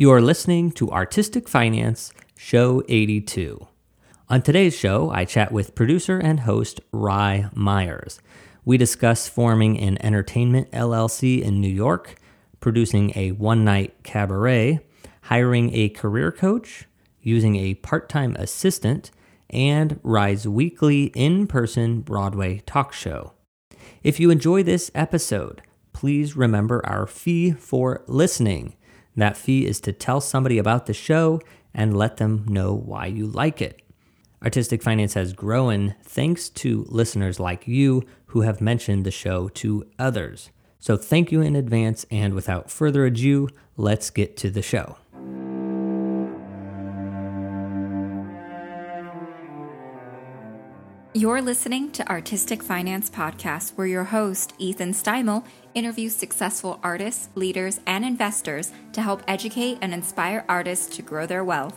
You are listening to Artistic Finance, Show 82. On today's show, I chat with producer and host Rye Myers. We discuss forming an entertainment LLC in New York, producing a one night cabaret, hiring a career coach, using a part time assistant, and Rye's weekly in person Broadway talk show. If you enjoy this episode, please remember our fee for listening. That fee is to tell somebody about the show and let them know why you like it. Artistic Finance has grown thanks to listeners like you who have mentioned the show to others. So thank you in advance, and without further ado, let's get to the show. You're listening to Artistic Finance Podcast, where your host, Ethan Steimel, interviews successful artists, leaders, and investors to help educate and inspire artists to grow their wealth.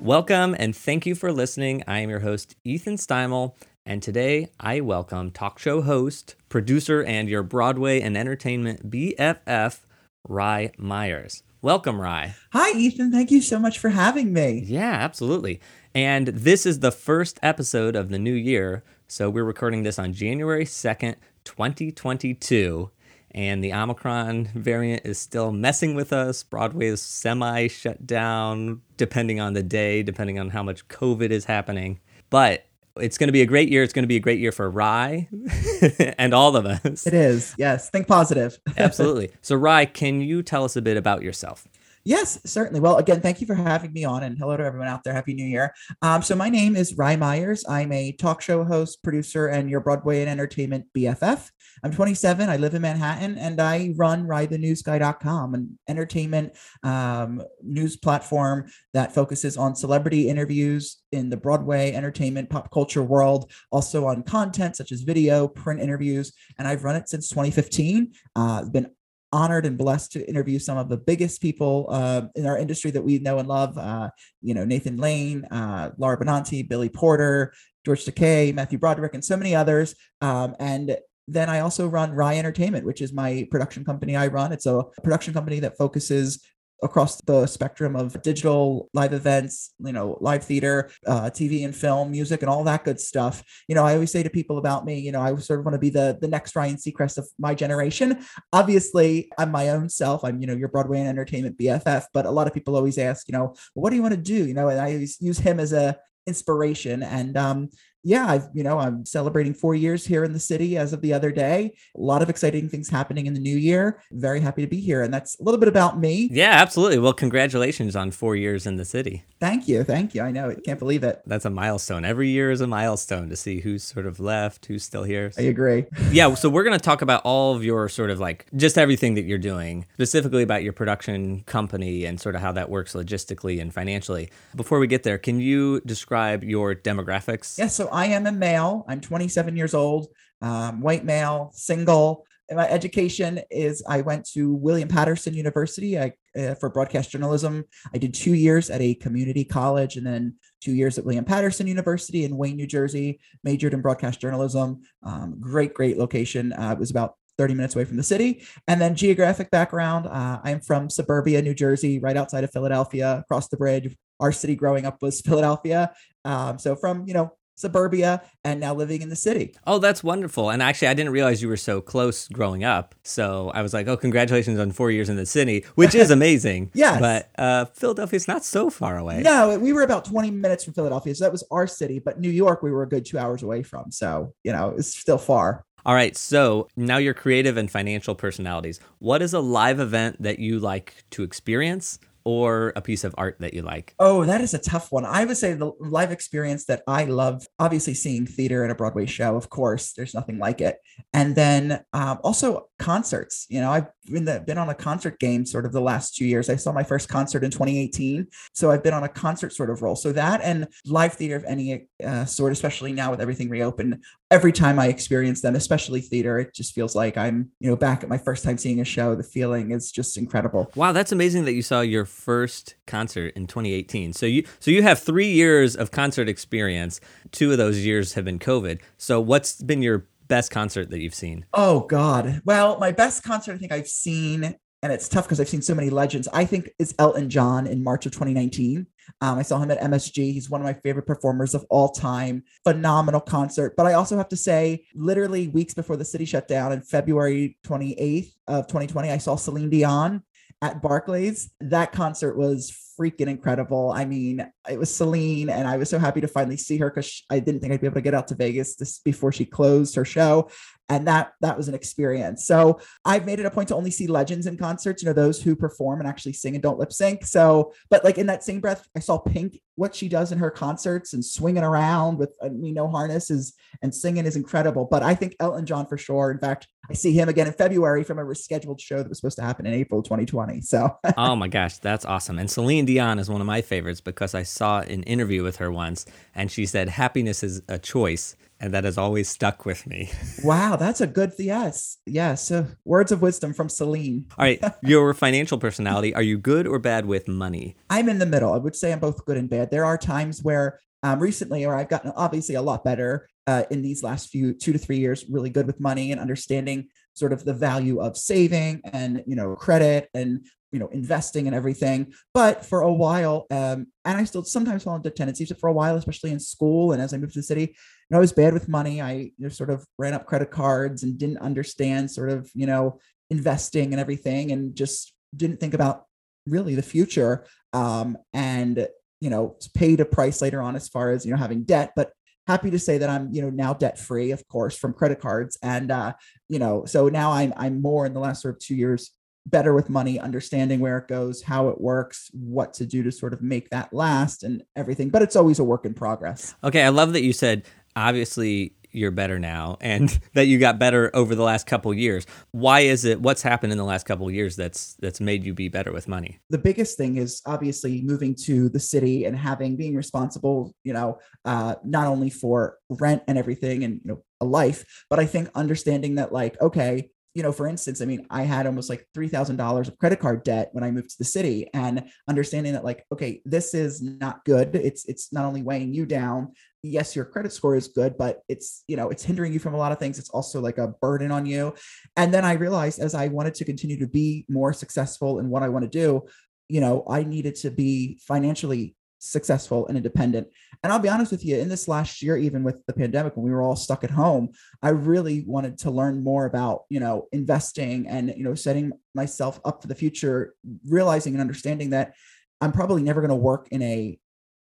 Welcome and thank you for listening. I am your host, Ethan Steimel, and today I welcome talk show host, producer, and your Broadway and entertainment BFF, Rye Myers. Welcome, Rye. Hi, Ethan. Thank you so much for having me. Yeah, absolutely. And this is the first episode of the new year. So we're recording this on January 2nd, 2022 and the Omicron variant is still messing with us. Broadway is semi shut down, depending on the day, depending on how much COVID is happening. But it's going to be a great year. It's going to be a great year for Rye and all of us. It is. Yes. Think positive. Absolutely. So, Rye, can you tell us a bit about yourself? Yes, certainly. Well, again, thank you for having me on, and hello to everyone out there. Happy New Year. Um, so, my name is Rye Myers. I'm a talk show host, producer, and your Broadway and entertainment BFF. I'm 27. I live in Manhattan, and I run RyeTheNewsGuy.com, an entertainment um, news platform that focuses on celebrity interviews in the Broadway entertainment pop culture world, also on content such as video, print interviews, and I've run it since 2015. Uh, been honored and blessed to interview some of the biggest people uh, in our industry that we know and love. Uh, you know, Nathan Lane, uh, Laura Benanti, Billy Porter, George Takei, Matthew Broderick, and so many others. Um, and then I also run Rye Entertainment, which is my production company I run. It's a production company that focuses across the spectrum of digital live events you know live theater uh, tv and film music and all that good stuff. You know i always say to people about me you know i sort of want to be the the next ryan seacrest of my generation. Obviously i'm my own self. I'm you know your broadway and entertainment bff but a lot of people always ask you know what do you want to do? You know and i always use him as a inspiration. And um yeah, I've, you know, I'm celebrating four years here in the city as of the other day. A lot of exciting things happening in the new year. Very happy to be here. And that's a little bit about me. Yeah, absolutely. Well, congratulations on four years in the city. Thank you. Thank you. I know. I can't believe it. That's a milestone. Every year is a milestone to see who's sort of left, who's still here. I agree. yeah. So we're going to talk about all of your sort of like just everything that you're doing, specifically about your production company and sort of how that works logistically and financially. Before we get there, can you describe your demographics? Yes. Yeah, so I am a male. I'm 27 years old, um, white male, single. And my education is I went to William Paterson University I, uh, for broadcast journalism. I did two years at a community college and then two years at William Paterson University in Wayne, New Jersey. Majored in broadcast journalism. Um, great, great location. Uh, it was about 30 minutes away from the city. And then geographic background uh, I'm from suburbia, New Jersey, right outside of Philadelphia, across the bridge. Our city growing up was Philadelphia. Um, so from, you know, suburbia and now living in the city. Oh, that's wonderful. And actually, I didn't realize you were so close growing up. So I was like, oh, congratulations on four years in the city, which is amazing. yes. But uh, Philadelphia's not so far away. No, we were about 20 minutes from Philadelphia. So that was our city. But New York, we were a good two hours away from. So, you know, it's still far. All right, so now you're creative and financial personalities. What is a live event that you like to experience? Or a piece of art that you like? Oh, that is a tough one. I would say the live experience that I love, obviously seeing theater at a Broadway show, of course, there's nothing like it. And then um, also concerts. You know, I've been, been on a concert game sort of the last two years. I saw my first concert in 2018. So I've been on a concert sort of role. So that and live theater of any uh, sort, especially now with everything reopened, every time I experience them, especially theater, it just feels like I'm, you know, back at my first time seeing a show. The feeling is just incredible. Wow, that's amazing that you saw your first concert in 2018. So you so you have 3 years of concert experience. Two of those years have been COVID. So what's been your best concert that you've seen? Oh God. Well, my best concert I think I've seen and it's tough because I've seen so many legends. I think is Elton John in March of 2019. Um, I saw him at MSG. He's one of my favorite performers of all time. Phenomenal concert. But I also have to say, literally weeks before the city shut down in February 28th of 2020, I saw Celine Dion at Barclays. That concert was freaking incredible. I mean, it was Celine, and I was so happy to finally see her because I didn't think I'd be able to get out to Vegas this before she closed her show and that that was an experience so i've made it a point to only see legends in concerts you know those who perform and actually sing and don't lip sync so but like in that same breath i saw pink what she does in her concerts and swinging around with I mean, no harness is and singing is incredible but i think elton john for sure in fact i see him again in february from a rescheduled show that was supposed to happen in april 2020 so oh my gosh that's awesome and celine dion is one of my favorites because i saw an interview with her once and she said happiness is a choice and that has always stuck with me. wow, that's a good yes. Yes, uh, words of wisdom from Celine. All right, your financial personality, are you good or bad with money? I'm in the middle. I would say I'm both good and bad. There are times where um, recently or I've gotten obviously a lot better uh, in these last few 2 to 3 years really good with money and understanding sort of the value of saving and you know credit and you know investing and everything. But for a while um and i still sometimes fall into tendencies but for a while especially in school and as i moved to the city you know i was bad with money. I you know, sort of ran up credit cards and didn't understand sort of you know investing and everything and just didn't think about really the future um and you know paid a price later on as far as you know having debt but happy to say that I'm, you know, now debt free, of course, from credit cards. And, uh, you know, so now I'm, I'm more in the last sort of two years better with money, understanding where it goes, how it works, what to do to sort of make that last and everything. But it's always a work in progress. Okay. I love that you said, obviously, you're better now and that you got better over the last couple years why is it what's happened in the last couple years that's that's made you be better with money the biggest thing is obviously moving to the city and having being responsible you know uh, not only for rent and everything and you know a life but i think understanding that like okay you know, for instance, I mean, I had almost like $3,000 of credit card debt when I moved to the city and understanding that like, okay, this is not good. It's, it's not only weighing you down. Yes, your credit score is good, but it's, you know, it's hindering you from a lot of things. It's also like a burden on you. And then I realized as I wanted to continue to be more successful in what I want to do, you know, I needed to be financially successful and independent. And I'll be honest with you, in this last year, even with the pandemic, when we were all stuck at home, I really wanted to learn more about, you know, investing and, you know, setting myself up for the future, realizing and understanding that I'm probably never going to work in a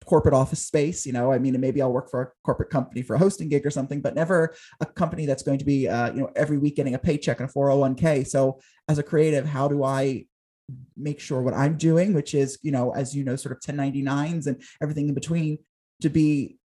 corporate office space you know i mean maybe i'll work for a corporate company for a hosting gig or something but never a company that's going to be uh, you know every week getting a paycheck and a 401k so as a creative how do i make sure what I'm doing, which is, you know, as you know, sort of 1099s and everything in between to be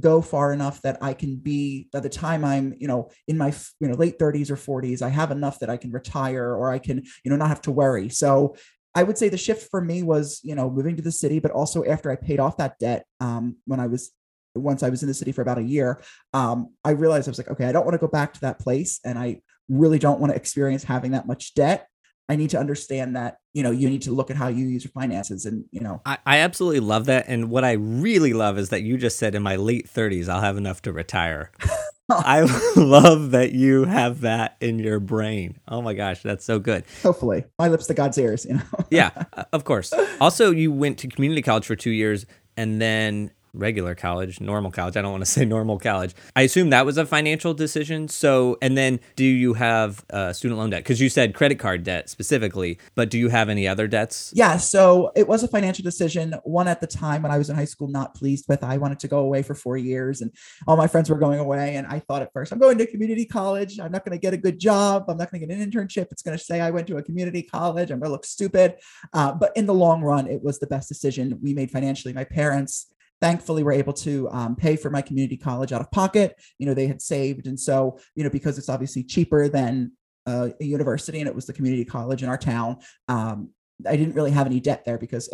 go far enough that I can be by the time I'm, you know, in my you know late 30s or 40s, I have enough that I can retire or I can, you know, not have to worry. So I would say the shift for me was, you know, moving to the city, but also after I paid off that debt um, when I was once I was in the city for about a year, um, I realized I was like, okay, I don't want to go back to that place, and I really don't want to experience having that much debt. I need to understand that, you know, you need to look at how you use your finances and, you know. I, I absolutely love that. And what I really love is that you just said in my late 30s, I'll have enough to retire. I love that you have that in your brain. Oh my gosh, that's so good. Hopefully, my lips to God's ears, you know. yeah, of course. Also, you went to community college for two years, and then regular college, normal college. I don't want to say normal college. I assume that was a financial decision. So, and then do you have uh, student loan debt? Because you said credit card debt specifically, but do you have any other debts? Yeah. So it was a financial decision. One at the time when I was in high school, not pleased with. I wanted to go away for four years and all my friends were going away. And I thought at first, I'm going to community college. I'm not going to get a good job. I'm not going to get an internship. It's going to say I went to a community college. I'm going to look stupid. Uh, but in the long run, it was the best decision we made financially. My parents thankfully we were able to um, pay for my community college out of pocket you know they had saved and so you know because it's obviously cheaper than uh, a university and it was the community college in our town um, I didn't really have any debt there because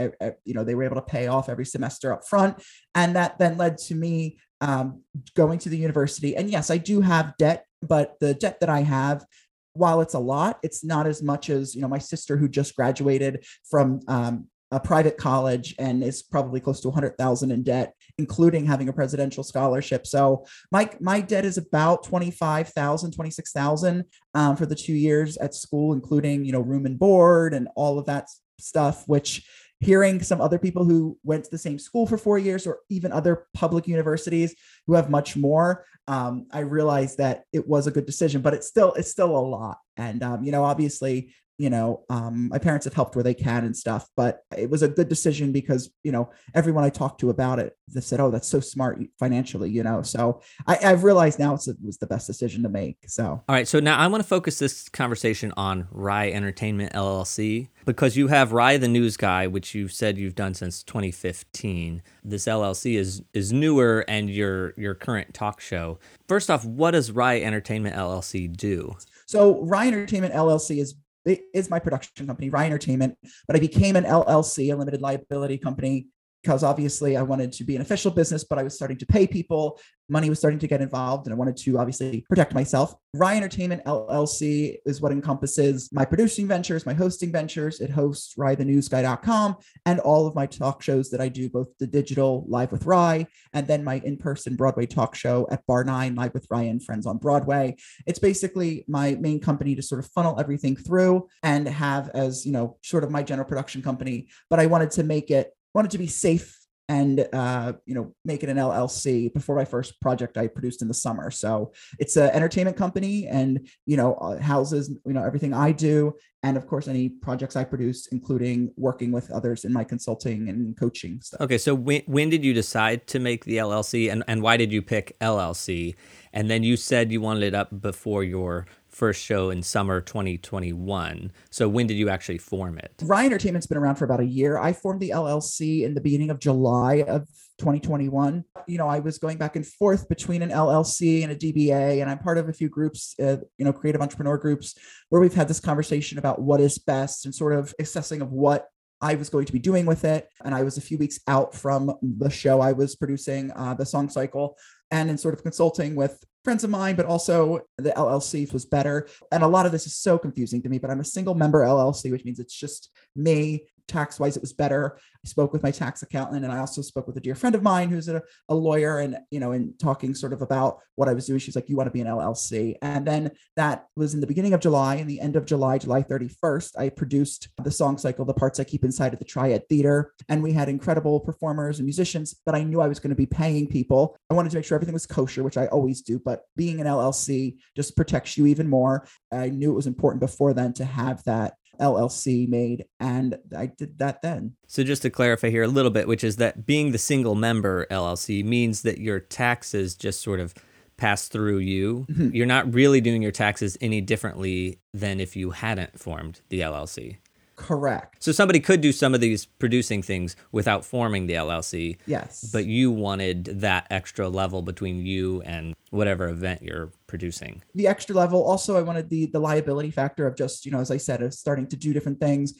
you know they were able to pay off every semester up front, and that then led to me um, going to the university. And yes, I do have debt, but the debt that I have, while it's a lot, it's not as much as you know my sister who just graduated from um, a private college and is probably close to 100,000 in debt, including having a presidential scholarship. So my my debt is about 25,000, 26,000 um, for the two years at school, including you know room and board and all of that stuff. Which hearing some other people who went to the same school for four years or even other public universities who have much more um, i realized that it was a good decision but it's still it's still a lot and um, you know obviously you know um, my parents have helped where they can and stuff but it was a good decision because you know everyone i talked to about it they said oh that's so smart financially you know so I, have realized now it was the best decision to make so. All right so now i want to focus this conversation on rye entertainment llc because you have rye the news guy which you've said you've done since 2015 this llc is is newer and your your current talk show. First off what does rye entertainment llc do? So rye entertainment llc is is my production company, Rye Entertainment, but I became an LLC, a limited liability company, because obviously I wanted to be an official business, but I was starting to pay people. Money was starting to get involved, and I wanted to obviously protect myself. Rye Entertainment LLC is what encompasses my producing ventures, my hosting ventures. It hosts RyeTheNewsGuy.com and all of my talk shows that I do, both the digital Live with Rye and then my in person Broadway talk show at Bar 9 Live with Rye and Friends on Broadway. It's basically my main company to sort of funnel everything through and have as, you know, sort of my general production company. But I wanted to make it wanted to be safe and uh, you know make it an LLC before my first project I produced in the summer. So it's an entertainment company, and you know uh, houses you know everything I do, and of course any projects I produce, including working with others in my consulting and coaching stuff. Okay, so when when did you decide to make the LLC, and and why did you pick LLC? And then you said you wanted it up before your first show in summer 2021. So when did you actually form it? Rye Entertainment's been around for about a year. I formed the LLC in the beginning of July of 2021. You know, I was going back and forth between an LLC and a DBA, and I'm part of a few groups, uh, you know, creative entrepreneur groups, where we've had this conversation about what is best and sort of assessing of what I was going to be doing with it. And I was a few weeks out from the show I was producing, uh, the song cycle, and in sort of consulting with friends of mine, but also the LLC was better. And a lot of this is so confusing to me, but I'm a single member LLC, which means it's just me tax wise it was better. I spoke with my tax accountant and i also spoke with a dear friend of mine who's a, a lawyer and you know in talking sort of about what i was doing. She's like you want to be an llc and then that was in the beginning of july. And the end of july july 31st i produced the song cycle the parts i keep inside of the triad theater. And we had incredible performers and musicians but i knew i was going to be paying people. I wanted to make sure everything was kosher which i always do but being an llc just protects you even more. I knew it was important before then to have that LLC made, and I did that then. So, just to clarify here a little bit, which is that being the single member LLC means that your taxes just sort of pass through you. Mm-hmm. You're not really doing your taxes any differently than if you hadn't formed the LLC. Correct. So somebody could do some of these producing things without forming the LLC. Yes. But you wanted that extra level between you and whatever event you're producing. The extra level. Also, I wanted the the liability factor of just, you know, as I said, of starting to do different things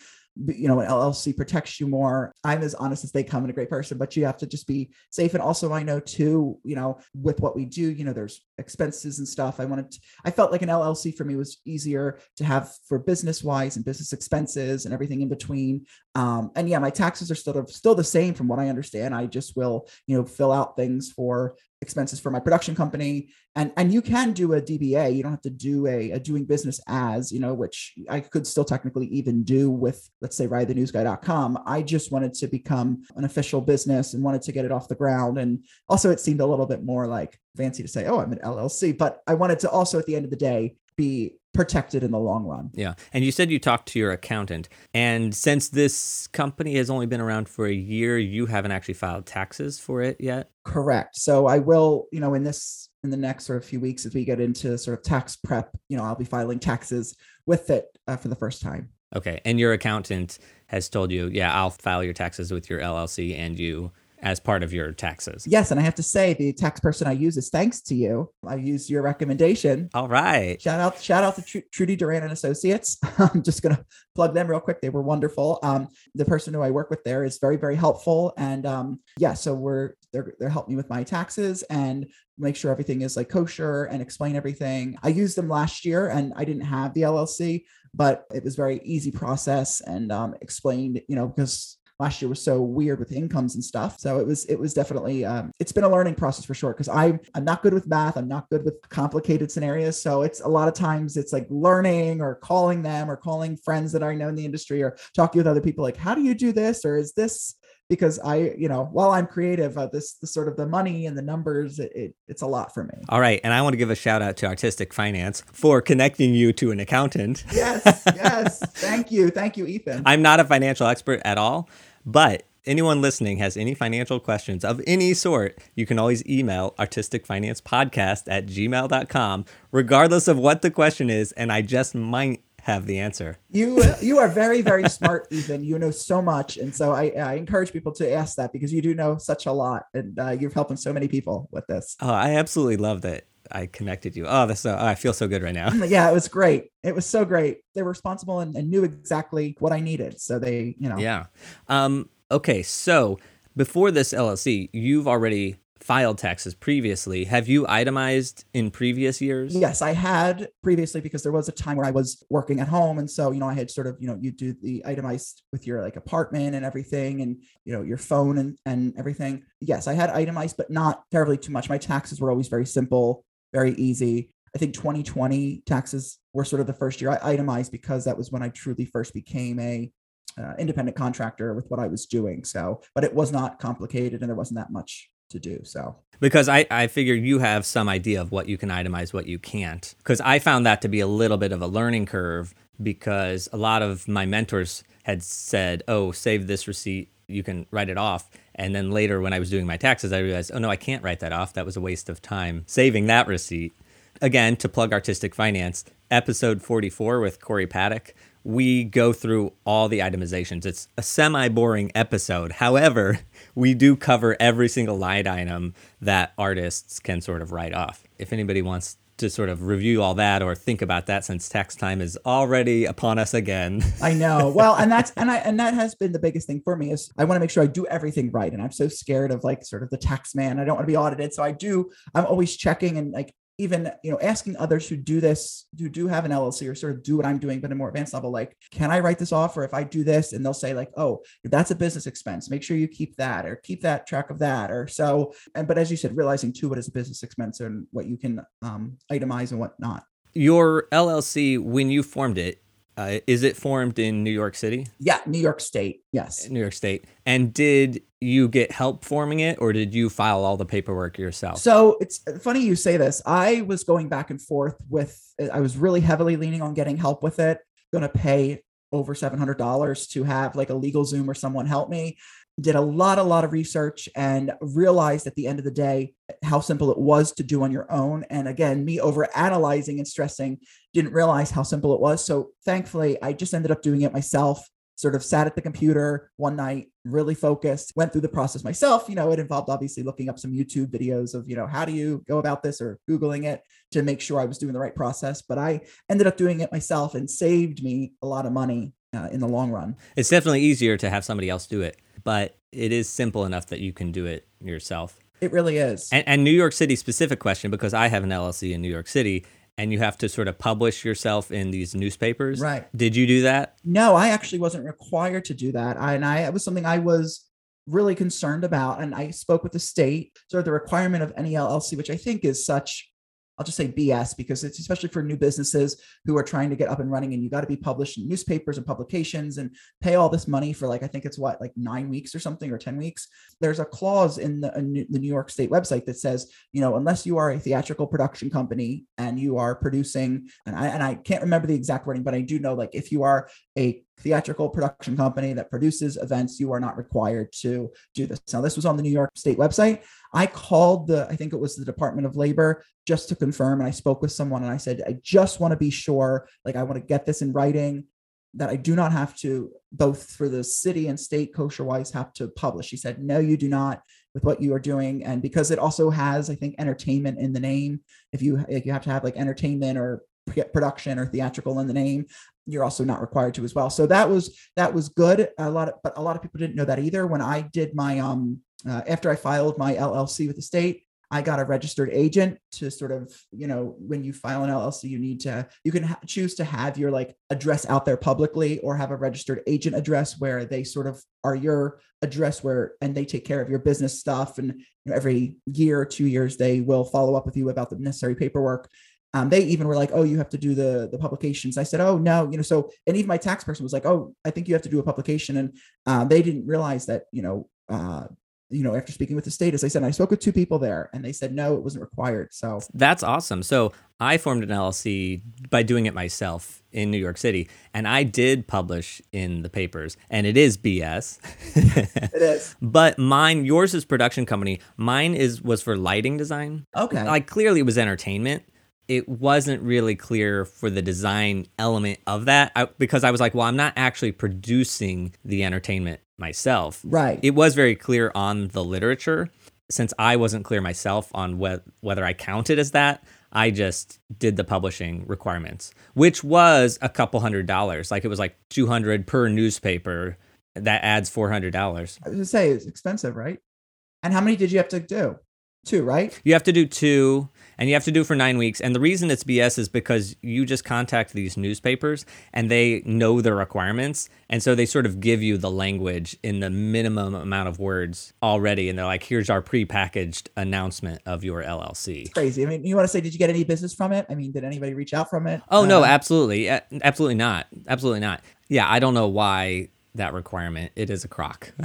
you know, an LLC protects you more. I'm as honest as they come and a great person, but you have to just be safe. And also, I know too, you know, with what we do, you know, there's expenses and stuff. I wanted, to, I felt like an LLC for me was easier to have for business wise and business expenses and everything in between. Um, and yeah, my taxes are still still the same from what I understand. I just will, you know, fill out things for expenses for my production company. And and you can do a dba you don't have to do a, a doing business as you know which i could still technically even do with let's say ryeTheNewsGuy.com i just wanted to become an official business and wanted to get it off the ground. And also it seemed a little bit more like fancy to say oh i'm an llc but i wanted to also at the end of the day be protected in the long run. Yeah. And you said you talked to your accountant. And since this company has only been around for a year, you haven't actually filed taxes for it yet? Correct. So I will, you know, in this in the next sort of few weeks as we get into sort of tax prep, you know, I'll be filing taxes with it uh, for the first time. Okay. And your accountant has told you, yeah, I'll file your taxes with your LLC and you as part of your taxes. Yes, and I have to say the tax person I use is thanks to you. I use your recommendation. All right. Shout out shout out to Tr- Trudy Duran and Associates. I'm just going to plug them real quick. They were wonderful. Um, the person who I work with there is very very helpful and um, yeah, so we're they're they're helping me with my taxes and make sure everything is like kosher and explain everything. I used them last year and I didn't have the LLC, but it was very easy process and um, explained, you know, because last year was so weird with incomes and stuff. So it was it was definitely um, it's been a learning process for sure because I'm I'm not good with math. I'm not good with complicated scenarios. So it's a lot of times it's like learning or calling them or calling friends that I know in the industry or talking with other people like how do you do this or is this because I, you know, while I'm creative, uh, this the sort of the money and the numbers, it, it, it's a lot for me. All right, and I want to give a shout out to Artistic Finance for connecting you to an accountant. Yes, yes, thank you, thank you, Ethan. I'm not a financial expert at all, but anyone listening has any financial questions of any sort, you can always email artisticfinancepodcast at gmail.com, regardless of what the question is. And I just might have the answer. You you are very very smart, Ethan. You know so much, and so I, I encourage people to ask that because you do know such a lot, and uh, you're helping so many people with this. Oh, I absolutely love that. I connected you. Oh, that's so, oh, I feel so good right now. yeah, it was great. It was so great. They were responsible and, and knew exactly what I needed. So they, you know. Yeah. Um. Okay. So before this LLC, you've already filed taxes previously. Have you itemized in previous years? Yes, I had previously because there was a time where I was working at home. And so, you know, I had sort of, you know, you do the itemized with your like apartment and everything and, you know, your phone and, and everything. Yes, I had itemized, but not terribly too much. My taxes were always very simple, very easy. I think 2020 taxes were sort of the first year I itemized because that was when I truly first became a uh, independent contractor with what I was doing. So, but it was not complicated and there wasn't that much to do. So because I, I figure you have some idea of what you can itemize, what you can't. Because I found that to be a little bit of a learning curve because a lot of my mentors had said, Oh, save this receipt, you can write it off. And then later when I was doing my taxes, I realized, oh no, I can't write that off. That was a waste of time saving that receipt. Again, to plug artistic finance, episode 44 with Corey Paddock we go through all the itemizations. It's a semi boring episode. However, we do cover every single line item that artists can sort of write off. If anybody wants to sort of review all that or think about that since tax time is already upon us again. I know. Well, and that's and I and that has been the biggest thing for me is I want to make sure I do everything right. And I'm so scared of like sort of the tax man. I don't want to be audited. So I do, I'm always checking and like even you know asking others who do this who do have an llc or sort of do what i'm doing but at a more advanced level like can i write this off or if i do this? And they'll say like oh that's a business expense. Make sure you keep that or keep that track of that or so. And but as you said realizing too what is a business expense and what you can um, itemize and what not your llc when you formed it uh, is it formed in New York City? Yeah, New York State. Yes. New York State. And did you get help forming it or did you file all the paperwork yourself? So it's funny you say this. I was going back and forth with, I was really heavily leaning on getting help with it, going to pay over $700 to have like a LegalZoom or someone help me did a lot a lot of research and realized at the end of the day how simple it was to do on your own. And again me over analyzing and stressing didn't realize how simple it was. So thankfully i just ended up doing it myself sort of sat at the computer one night really focused went through the process myself. You know it involved obviously looking up some youtube videos of you know how do you go about this or googling it to make sure i was doing the right process. But i ended up doing it myself and saved me a lot of money uh, in the long run. It's definitely easier to have somebody else do it but it is simple enough that you can do it yourself. It really is. And, and, New York City specific question because I have an LLC in New York City and you have to sort of publish yourself in these newspapers. Right. Did you do that? No, I actually wasn't required to do that. I, and I, it was something I was really concerned about. And I spoke with the state, sort of the requirement of any LLC, which I think is such I'll just say BS because it's especially for new businesses who are trying to get up and running and you got to be published in newspapers and publications and pay all this money for like, I think it's what, like nine weeks or something or 10 weeks. There's a clause in the, in the New York State website that says, you know, unless you are a theatrical production company and you are producing, and I, and I can't remember the exact wording, but I do know like if you are a theatrical production company that produces events, you are not required to do this. Now, this was on the New York State website. I called the, I think it was the Department of Labor just to confirm. And I spoke with someone and I said, I just want to be sure, like, I want to get this in writing that I do not have to, both for the city and state kosher wise, have to publish. He said, No, you do not with what you are doing. And because it also has, I think, entertainment in the name, if you if you have to have like entertainment or production or theatrical in the name you're also not required to as well so that was that was good a lot of but a lot of people didn't know that either when i did my um uh, after i filed my llc with the state I got a registered agent to sort of, you know, when you file an LLC, you need to, you can ha- choose to have your like address out there publicly or have a registered agent address where they sort of are your address where, and they take care of your business stuff. And you know, every year or two years, they will follow up with you about the necessary paperwork. Um, they even were like, "Oh, you have to do the the publications." I said, "Oh no," you know. So, and even my tax person was like, "Oh, I think you have to do a publication," and uh, they didn't realize that, you know, uh, you know, after speaking with the state, as I said, I spoke with two people there and they said no, it wasn't required. So that's awesome. So I formed an LLC by doing it myself in New York City, and I did publish in the papers, and it is BS. it is. But mine, yours is production company. Mine is was for lighting design. Okay. Like clearly it was entertainment. It wasn't really clear for the design element of that I, because I was like, well, I'm not actually producing the entertainment myself. Right. It was very clear on the literature. Since I wasn't clear myself on wh- whether I counted as that, I just did the publishing requirements, which was a couple hundred dollars. Like it was like 200 per newspaper. That adds $400. I was going to say it's expensive, right? And how many did you have to do? Two, right? You have to do two and you have to do for nine weeks. And the reason it's BS is because you just contact these newspapers and they know the requirements. And so they sort of give you the language in the minimum amount of words already. And they're like, here's our prepackaged announcement of your LLC. It's crazy. I mean, you want to say, did you get any business from it? I mean, did anybody reach out from it? Oh, no, uh, absolutely. Absolutely not. Absolutely not. Yeah, I don't know why that requirement. It is a crock.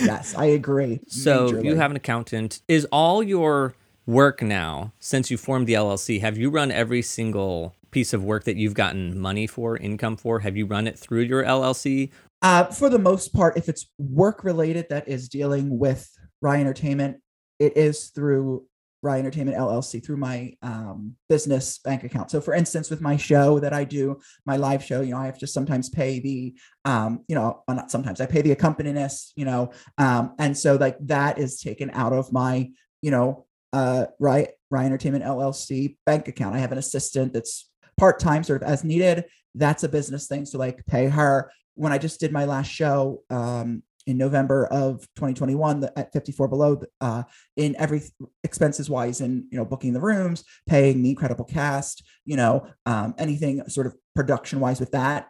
yes, I agree. So majorly. you have an accountant. Is all your work now, since you formed the LLC, have you run every single piece of work that you've gotten money for, income for? Have you run it through your LLC? Uh, for the most part, if it's work related that is dealing with Rye Entertainment, it is through Rye Entertainment LLC through my um, business bank account. So, for instance, with my show that I do, my live show, you know, I have to sometimes pay the, um, you know, not sometimes I pay the accompanist, you know, um, and so like that is taken out of my, you know, uh, Rye, Rye Entertainment LLC bank account. I have an assistant that's part time, sort of as needed. That's a business thing. So like pay her. When I just did my last show um, in November of 2021 the, at 54 below, uh, in every expenses wise, in you know booking the rooms, paying the incredible cast, you know um, anything sort of production wise with that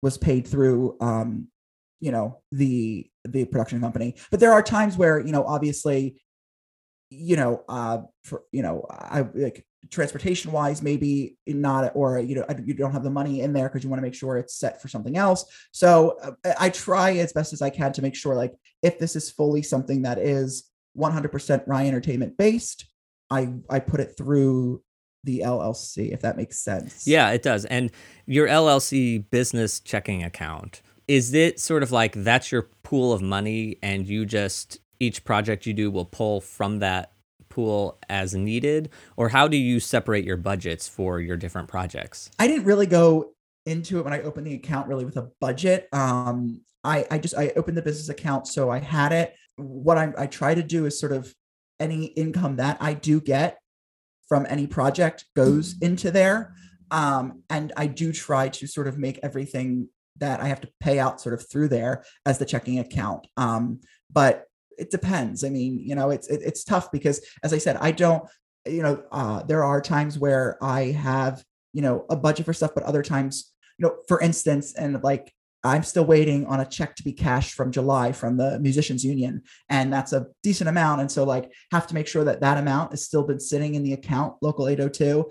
was paid through um, you know the the production company but there are times where you know obviously you know, uh, for you know, I like transportation wise, maybe not, or you know, you don't have the money in there because you want to make sure it's set for something else. So uh, I try as best as I can to make sure, like, if this is fully something that is 100% Rye Entertainment based, I I put it through the LLC, if that makes sense. Yeah, it does. And your LLC business checking account is it sort of like that's your pool of money and you just each project you do will pull from that pool as needed? Or how do you separate your budgets for your different projects? I didn't really go into it when i opened the account really with a budget. Um i i just i opened the business account so i had it. What i, I try to do is sort of any income that i do get from any project goes into there. Um and i do try to sort of make everything that i have to pay out sort of through there as the checking account. Um but it depends. I mean, you know, it's it, it's tough because, as I said, I don't. You know, uh, there are times where I have you know a budget for stuff, but other times, you know, for instance, and like I'm still waiting on a check to be cashed from July from the musicians union and that's a decent amount and so like have to make sure that that amount has still been sitting in the account local 802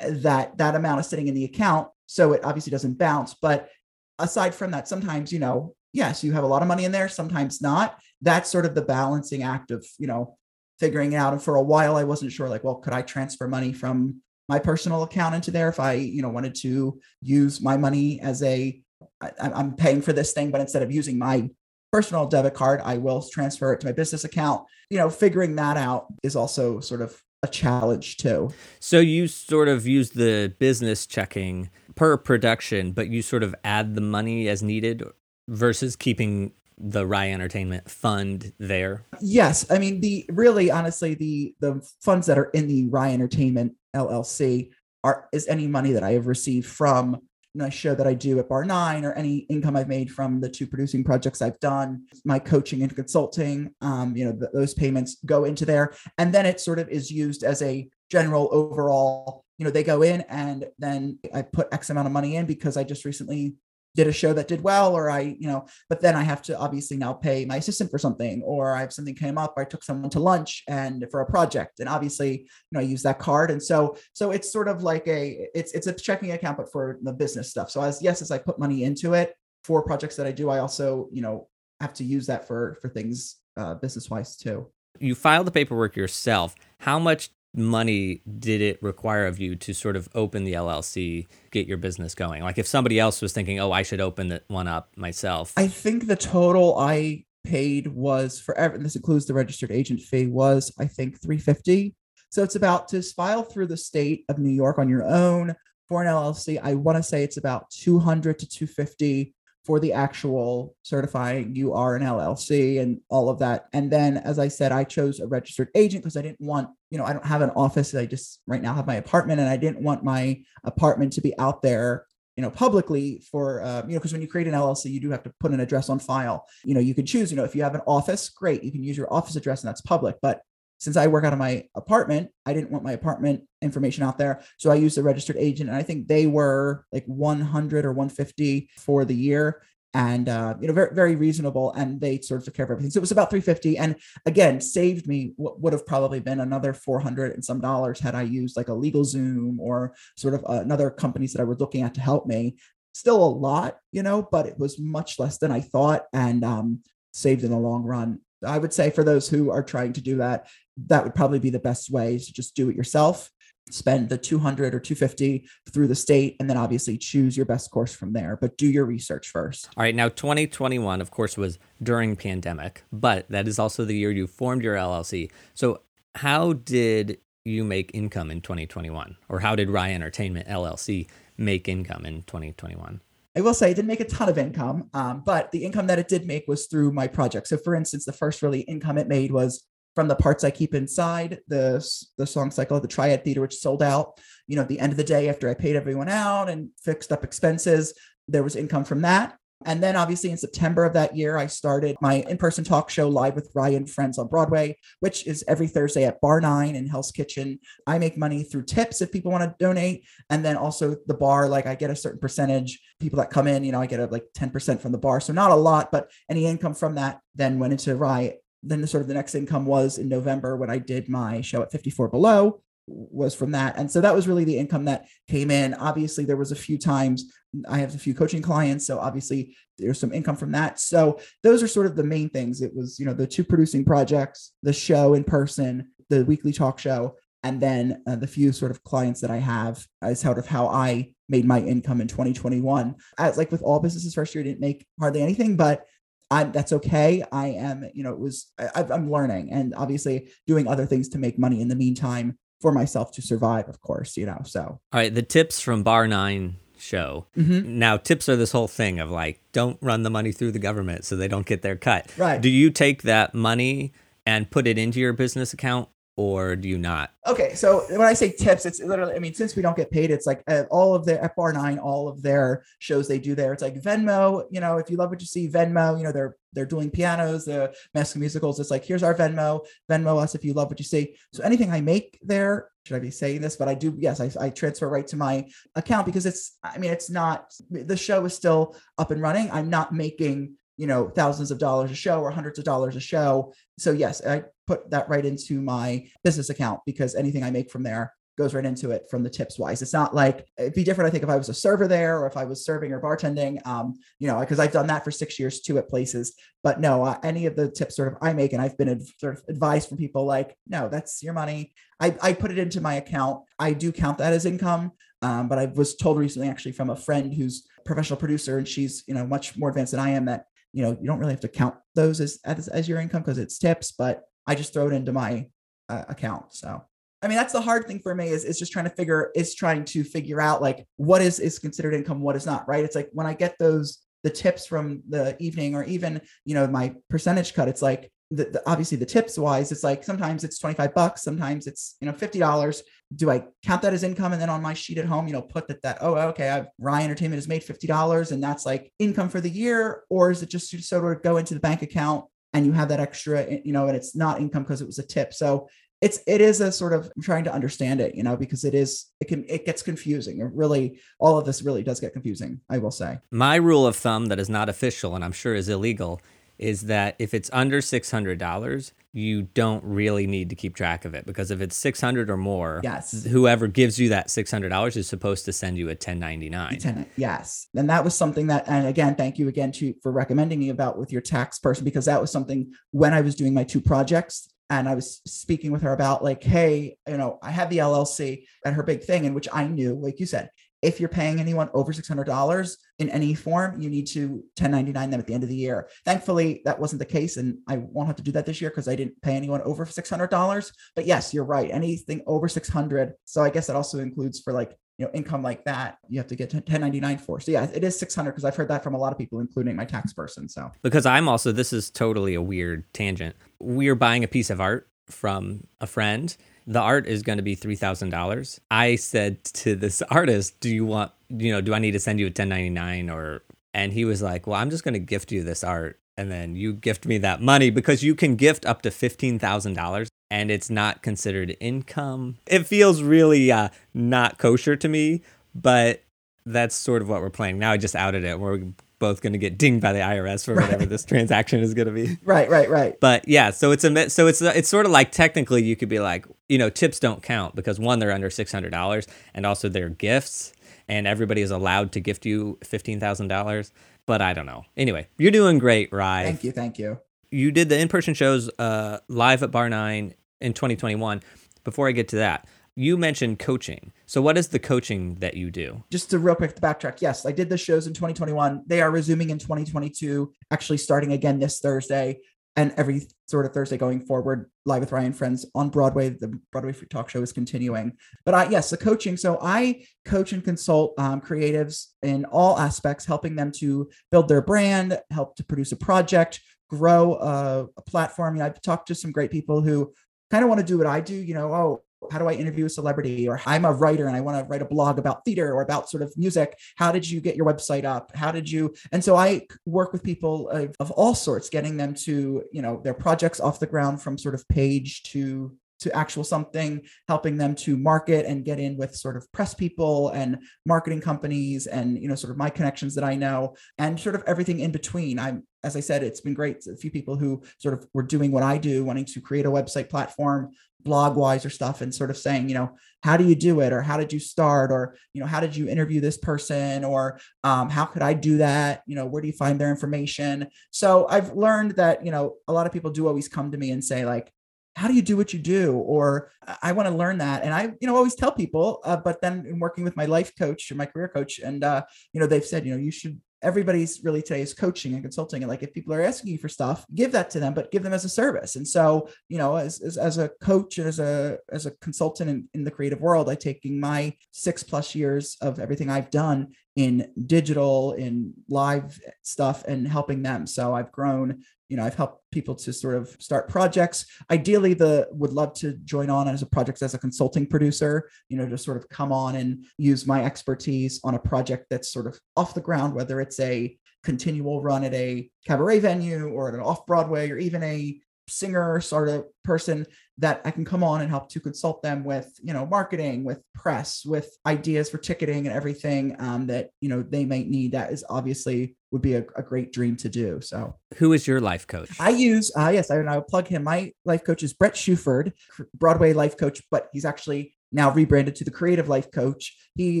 that that amount is sitting in the account so it obviously doesn't bounce but aside from that sometimes you know yes you have a lot of money in there sometimes not. That's sort of the balancing act of you know figuring out. And for a while i wasn't sure like well could i transfer money from my personal account into there if i you know wanted to use my money as a I, i'm paying for this thing but instead of using my personal debit card i will transfer it to my business account. You know figuring that out is also sort of a challenge too. So you sort of use the business checking per production but you sort of add the money as needed versus keeping the Rye Entertainment fund there? Yes, I mean the really honestly the the funds that are in the Rye Entertainment LLC are is any money that I have received from my show that I do at Bar Nine or any income I've made from the two producing projects I've done, my coaching and consulting, um, you know, th- those payments go into there. And then it sort of is used as a general overall, you know, they go in and then I put X amount of money in because I just recently did a show that did well or i you know but then i have to obviously now pay my assistant for something or i have something came up i took someone to lunch and for a project and obviously you know i use that card and so so it's sort of like a it's it's a checking account but for the business stuff. So as yes as i put money into it for projects that i do i also you know have to use that for for things uh, business wise too. You filed the paperwork yourself. How much money did it require of you to sort of open the LLC, get your business going? Like if somebody else was thinking, "Oh, I should open that one up myself." I think the total I paid was for every, this includes the registered agent fee was I think 350. So it's about to file through the state of New York on your own for an LLC. I want to say it's about 200 to 250 for the actual certifying you are an LLC and all of that. And then, as I said, I chose a registered agent because I didn't want, you know, I don't have an office. I just right now have my apartment and I didn't want my apartment to be out there you know publicly for uh, you know because when you create an llc you do have to put an address on file you know you can choose you know if you have an office great you can use your office address and that's public but since I work out of my apartment, I didn't want my apartment information out there. So I used a registered agent and I think they were like 100 or 150 for the year and uh, you know very very reasonable and they sort of took care of everything. So it was about 350 and again saved me what would have probably been another 400 and some dollars had i used like a LegalZoom or sort of uh, another companies that i was looking at to help me. Still a lot you know but it was much less than i thought and um, saved in the long run. I would say for those who are trying to do that, that would probably be the best way to just do it yourself. Spend the 200 or 250 through the state, and then obviously choose your best course from there. But do your research first. All right. Now, 2021, of course, was during pandemic, but that is also the year you formed your LLC. So, how did you make income in 2021, or how did Rye Entertainment LLC make income in 2021? I will say it didn't make a ton of income, um, but the income that it did make was through my project. So, for instance, the first really income it made was from the parts I keep inside the the song cycle, the Triad Theater, which sold out. You know, at the end of the day, after I paid everyone out and fixed up expenses, there was income from that. And then obviously in September of that year, I started my in-person talk show live with Rye and Friends on Broadway, which is every Thursday at Bar Nine in Hell's Kitchen. I make money through tips if people want to donate. And then also the bar, like I get a certain percentage. People that come in, you know, I get a like 10% from the bar. So not a lot, but any income from that then went into Rye. Then the sort of the next income was in November when I did my show at 54 Below was from that. And so that was really the income that came in. Obviously, there was a few times I have a few coaching clients. So obviously there's some income from that. So those are sort of the main things. It was, you know, the two producing projects, the show in person, the weekly talk show, and then uh, the few sort of clients that I have is sort of how I made my income in 2021. As like with all businesses, first year didn't make hardly anything, but I'm, that's okay. I am, you know, it was, I, I'm learning and obviously doing other things to make money in the meantime for myself to survive, of course, you know. So, all right, the tips from Bar Nine show. Mm-hmm. Now, tips are this whole thing of like, don't run the money through the government so they don't get their cut. Right. Do you take that money and put it into your business account or do you not? Okay, so when I say tips, it's literally, I mean, since we don't get paid, it's like uh, all of their at Bar Nine, all of their shows they do there. It's like Venmo, you know, if you love what you see, Venmo, you know, they're they're doing pianos, the musicals. It's like here's our Venmo, Venmo us if you love what you see. So anything I make there, should I be saying this? But I do, yes, I, I transfer right to my account because it's, I mean, it's not the show is still up and running. I'm not making you know thousands of dollars a show or hundreds of dollars a show so yes i put that right into my business account because anything i make from there goes right into it from the tips wise. It's not like it'd be different i think if i was a server there or if i was serving or bartending um you know because i've done that for six years too at places. But no uh, any of the tips sort of i make and i've been sort of advised from people like no that's your money. I, I put it into my account. I do count that as income um, but i was told recently actually from a friend who's professional producer and she's you know much more advanced than i am that you know, you don't really have to count those as as, as your income because it's tips, but I just throw it into my uh, account. So, I mean, that's the hard thing for me is is just trying to figure is trying to figure out like what is is considered income, what is not. Right? It's like when I get those the tips from the evening or even you know my percentage cut it's like the, the, obviously the tips wise, it's like sometimes it's 25 bucks, sometimes it's, you know, $50. Do I count that as income? And then on my sheet at home, you know, put that, that, oh, okay, I've Rye Entertainment has made $50 and that's like income for the year. Or is it just sort of go into the bank account and you have that extra, eh, you know, and it's not income because it was a tip. So it's it is a sort of I'm trying to understand it, you know, because it is it can it gets confusing. It really all of this really does get confusing, I will say. My rule of thumb that is not official and I'm sure is illegal is that if it's under $600, you don't really need to keep track of it because if it's 600 or more, yes. whoever gives you that $600 is supposed to send you a 1099. 10, yes. And that was something that and again, thank you again to for recommending me about with your tax person because that was something when I was doing my two projects and I was speaking with her about like, hey, you know, I had the LLC and her big thing in which I knew, like you said, if you're paying anyone over $600 in any form, you need to 1099 them at the end of the year. Thankfully, that wasn't the case. And I won't have to do that this year because I didn't pay anyone over $600. But yes, you're right. Anything over 600. So I guess that also includes for like you know income like that you have to get 1099 for so yeah it is 600 because i've heard that from a lot of people including my tax person so because i'm also this is totally a weird tangent we are buying a piece of art from a friend the art is going to be $3000 i said to this artist do you want you know do i need to send you a 1099 or and he was like well i'm just going to gift you this art and then you gift me that money because you can gift up to $15,000 and it's not considered income. It feels really uh, not kosher to me, but that's sort of what we're playing. Now I just outed it. We're both going to get dinged by the IRS for whatever right. this transaction is going to be. Right, right, right. But yeah, so it's a so it's it's sort of like technically you could be like, you know, tips don't count because one they're under $600 and also they're gifts and everybody is allowed to gift you $15,000 but I don't know. Anyway, you're doing great, Rye. Thank you, thank you. You did the in-person shows uh, live at Bar Nine in 2021. Before I get to that, you mentioned coaching. So, what is the coaching that you do? Just to real quick to backtrack, yes, I did the shows in 2021. They are resuming in 2022, actually starting again this Thursday and every sort of Thursday going forward, live with Rye and Friends on Broadway. The Broadway Free Talk Show is continuing. But I, yes, the coaching. So I coach and consult um, creatives in all aspects, helping them to build their brand, help to produce a project, grow a, a platform. You know, I've talked to some great people who kind of want to do what I do. You know, oh, how do I interview a celebrity? Or I'm a writer and I want to write a blog about theater or about sort of music. How did you get your website up? How did you? And so I work with people of, of all sorts, getting them to, you know, their projects off the ground from sort of page to to actual something, helping them to market and get in with sort of press people and marketing companies and you know sort of my connections that I know and sort of everything in between. I'm as I said, it's been great. A few people who sort of were doing what I do, wanting to create a website platform, blog wise or stuff, and sort of saying, you know, how do you do it, or how did you start, or you know, how did you interview this person, or um, how could I do that? You know, where do you find their information? So I've learned that you know a lot of people do always come to me and say like, how do you do what you do? or i want to learn that. And i you know always tell people uh, but then in working with my life coach or my career coach and uh, you know they've said you know you should everybody's really today is coaching and consulting. And like if people are asking you for stuff give that to them but give them as a service. And so you know as, as, as a coach and as a as a consultant in, in the creative world i taking my six plus years of everything i've done in digital in live stuff and helping them. So i've grown you know i've helped people to sort of start projects. Ideally the would love to join on as a project as a consulting producer you know to sort of come on and use my expertise on a project that's sort of off the ground whether it's a continual run at a cabaret venue or at an off broadway or even a singer sort of person that I can come on and help to consult them with, you know, marketing, with press, with ideas for ticketing and everything um, that, you know, they might need. That is obviously would be a, a, great dream to do. So who is your life coach? I use, uh, yes, I, I will plug him. My life coach is Brett Shuford, Broadway life coach, but he's actually now rebranded to the creative life coach. He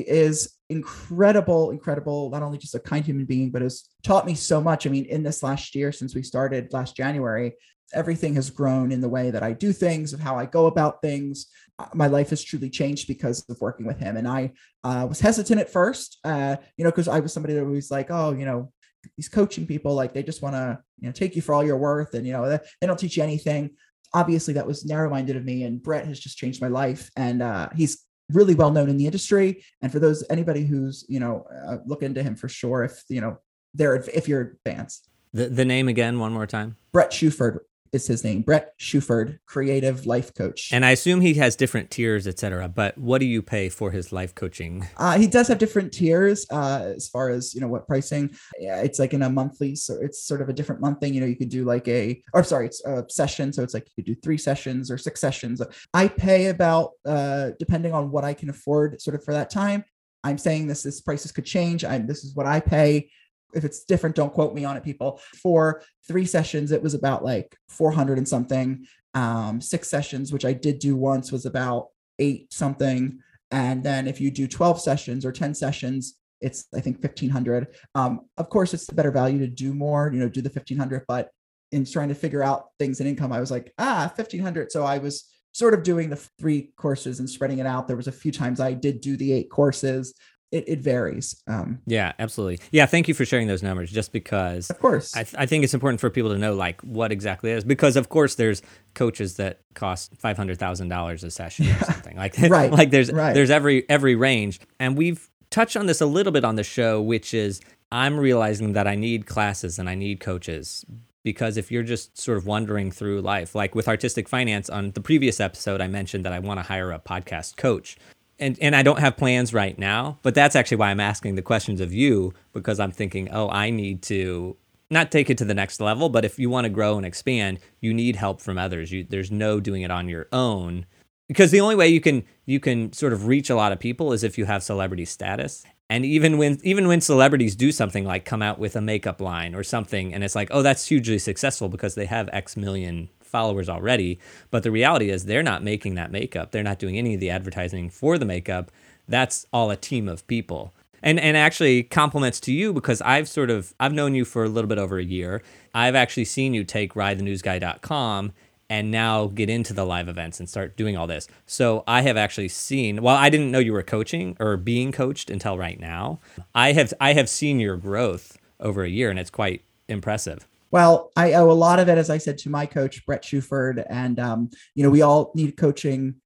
is incredible, incredible, not only just a kind human being, but has taught me so much. I mean, in this last year, since we started last January, everything has grown in the way that I do things, of how I go about things. Uh, my life has truly changed because of working with him. And I uh, was hesitant at first, uh, you know, because I was somebody that was like, oh, you know, these coaching people, like they just want to, you know, take you for all your worth, and you know, they, they don't teach you anything. Obviously, that was narrow-minded of me, and Brett has just changed my life, and uh, he's really well known in the industry. And for those anybody who's, you know, uh, look into him for sure if you know they're if you're fans. The the name again, one more time. Brett Shuford is his name, Brett Shuford, creative life coach. And I assume he has different tiers, etc. But what do you pay for his life coaching? Uh, he does have different tiers uh, as far as you know what pricing. Yeah, it's like in a monthly, so it's sort of a different month thing. You know, you could do like a, or sorry, it's a session. So it's like you could do three sessions or six sessions. I pay about, uh, depending on what I can afford, sort of for that time. I'm saying this, this prices could change. I'm this is what I pay if it's different, don't quote me on it, people. For three sessions, it was about like 400 and something. Um, six sessions, which I did do once, was about eight something. And then if you do 12 sessions or 10 sessions, it's I think 1500. Um, of course, it's the better value to do more, you know, do the 1500. But in trying to figure out things in income, I was like, ah, 1500. So I was sort of doing the three courses and spreading it out. There was a few times I did do the eight courses it, it varies. Um, yeah, absolutely. Yeah, thank you for sharing those numbers. Just because, of course, I, th- I think it's important for people to know like what exactly it is. Because of course, there's coaches that cost five hundred thousand dollars a session or something like right. like there's right. there's every every range, and we've touched on this a little bit on the show, which is I'm realizing that I need classes and I need coaches because if you're just sort of wandering through life, like with artistic finance on the previous episode, I mentioned that I want to hire a podcast coach and and I don't have plans right now, but that's actually why I'm asking the questions of you because I'm thinking, oh, I need to not take it to the next level, but if you want to grow and expand, you need help from others. You, there's no doing it on your own because the only way you can you can sort of reach a lot of people is if you have celebrity status. And even when even when celebrities do something like come out with a makeup line or something, and it's like, oh, that's hugely successful because they have X million followers already. But the reality is they're not making that makeup. They're not doing any of the advertising for the makeup. That's all a team of people. And and actually compliments to you because I've sort of I've known you for a little bit over a year. I've actually seen you take ryethenewsguy.com and now get into the live events and start doing all this. So I have actually seen well I didn't know you were coaching or being coached until right now. I have I have seen your growth over a year and it's quite impressive. Well, I owe a lot of it, as I said, to my coach, Brett Shuford. And, um, you know, we all need coaching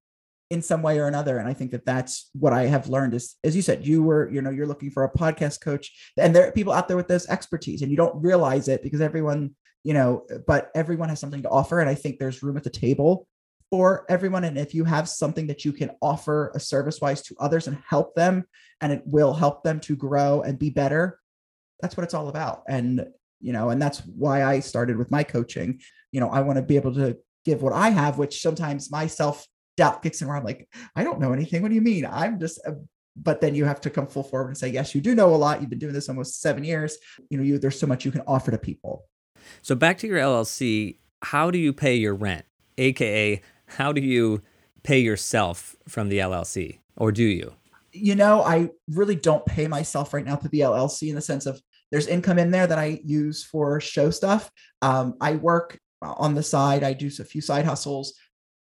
in some way or another. And I think that that's what I have learned is, as you said, you were, you know, you're looking for a podcast coach and there are people out there with this expertise and you don't realize it because everyone, you know, but everyone has something to offer. And I think there's room at the table for everyone. And if you have something that you can offer a service wise to others and help them, and it will help them to grow and be better, that's what it's all about. And you know, and that's why I started with my coaching. You know, I want to be able to give what I have, which sometimes my self doubt kicks in where I'm like, I don't know anything. What do you mean? I'm just a but then you have to come full forward and say, yes, you do know a lot. You've been doing this almost seven years. You know, you there's so much you can offer to people. So back to your LLC, how do you pay your rent? AKA, how do you pay yourself from the LLC? Or do you? You know, I really don't pay myself right now through the LLC in the sense of there's income in there that I use for show stuff. Um, I work on the side. I do a few side hustles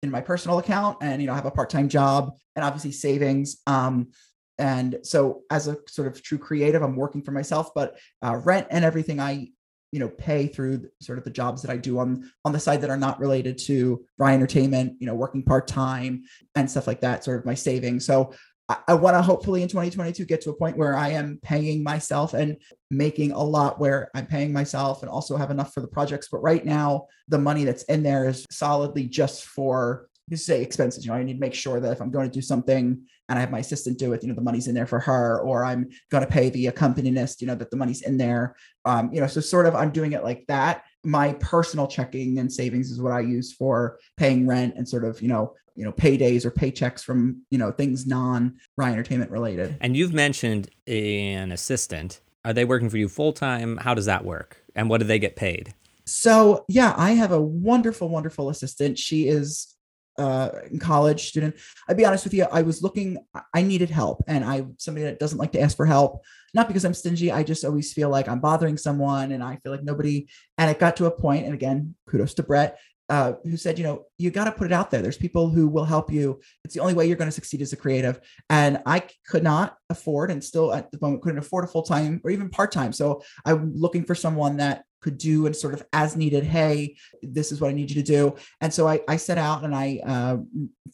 in my personal account, and you know, I have a part-time job and obviously savings. Um, and so, as a sort of true creative, I'm working for myself, but uh, rent and everything I you know pay through sort of the jobs that I do on on the side that are not related to Rye Entertainment, you know, working part time and stuff like that. Sort of my savings. So I, want to hopefully in 2022 get to a point where I am paying myself and making a lot where I'm paying myself and also have enough for the projects. But right now, the money that's in there is solidly just for you say expenses. You know, I need to make sure that if I'm going to do something and I have my assistant do it, you know, the money's in there for her, or I'm going to pay the accompanist, you know, that the money's in there. Um, you know, so sort of I'm doing it like that. My personal checking and savings is what I use for paying rent and sort of, you know, you know paydays or paychecks from you know things non Rye Entertainment related. And you've mentioned an assistant. Are they working for you full time? How does that work? And what do they get paid? So yeah, I have a wonderful, wonderful assistant. She is uh, college student. I'd be honest with you, I was looking, I needed help, and I somebody that doesn't like to ask for help. Not because I'm stingy, I just always feel like I'm bothering someone, and I feel like nobody. And it got to a point, and again, kudos to Brett uh, who said, you know, you got to put it out there. There's people who will help you. It's the only way you're going to succeed as a creative. And I could not afford, and still at the moment couldn't afford a full time or even part time. So I'm looking for someone that could do and sort of as needed. Hey, this is what I need you to do. And so I, I set out and I uh,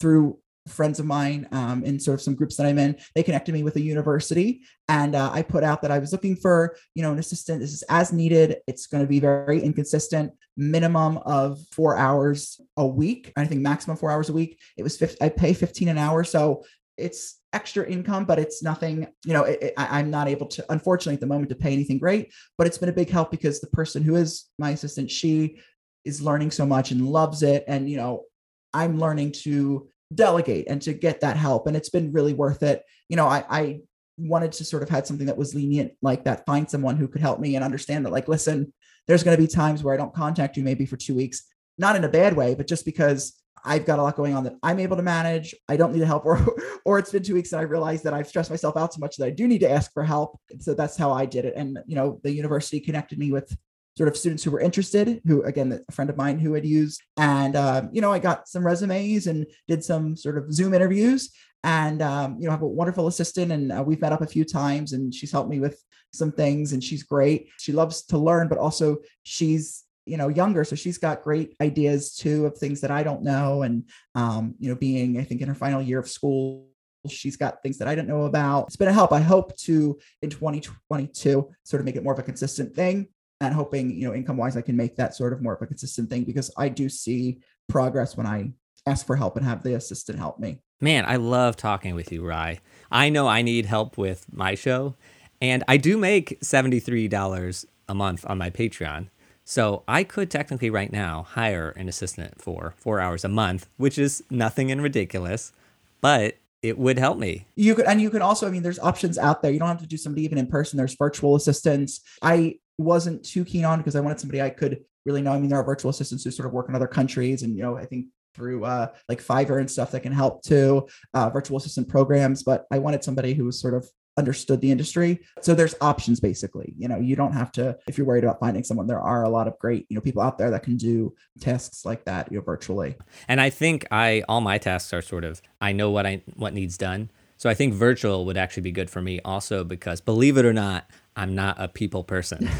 through friends of mine um, in sort of some groups that I'm in, they connected me with a university, and uh, I put out that I was looking for, you know, an assistant. This is as needed. It's going to be very inconsistent, minimum of four hours a week. I think maximum four hours a week. It was 50, I pay 15 an hour, so it's extra income, but it's nothing, you know, it, it, I'm not able to, unfortunately, at the moment to pay anything great, but it's been a big help because the person who is my assistant, she is learning so much and loves it. And, you know, I'm learning to delegate and to get that help. And it's been really worth it. You know, I, I wanted to sort of had something that was lenient like that, find someone who could help me and understand that, like, listen, there's going to be times where I don't contact you maybe for two weeks, not in a bad way, but just because I've got a lot going on that I'm able to manage. I don't need help, or or it's been two weeks and I realized that I've stressed myself out so much that I do need to ask for help. So that's how I did it. And you know, the university connected me with sort of students who were interested, who again, a friend of mine who had used, and um, you know, I got some resumes and did some sort of Zoom interviews, and um, you know, have a wonderful assistant, and uh, we've met up a few times, and she's helped me with some things, and she's great. She loves to learn, but also she's you know younger so she's got great ideas too of things that i don't know. And um, you know being i think in her final year of school she's got things that i don't know about. It's been a help i hope to in 2022 sort of make it more of a consistent thing and hoping you know income wise i can make that sort of more of a consistent thing because i do see progress when i ask for help and have the assistant help me man i love talking with you rye i know i need help with my show and i do make $73 a month on my patreon so I could technically right now hire an assistant for four hours a month, which is nothing and ridiculous, but it would help me. You could, and you can also, I mean, there's options out there. You don't have to do somebody even in person. There's virtual assistants. I wasn't too keen on because I wanted somebody I could really know. I mean, there are virtual assistants who sort of work in other countries, and you know, I think through uh, like Fiverr and stuff that can help too, uh, virtual assistant programs. But I wanted somebody who was sort of understood the industry. So there's options basically. You know, you don't have to if you're worried about finding someone. There are a lot of great, you know, people out there that can do tasks like that, you know, virtually. And I think I all my tasks are sort of I know what I what needs done. So I think virtual would actually be good for me also because believe it or not, I'm not a people person.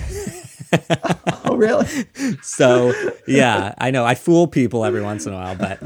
oh, really? so, yeah, I know I fool people every once in a while, but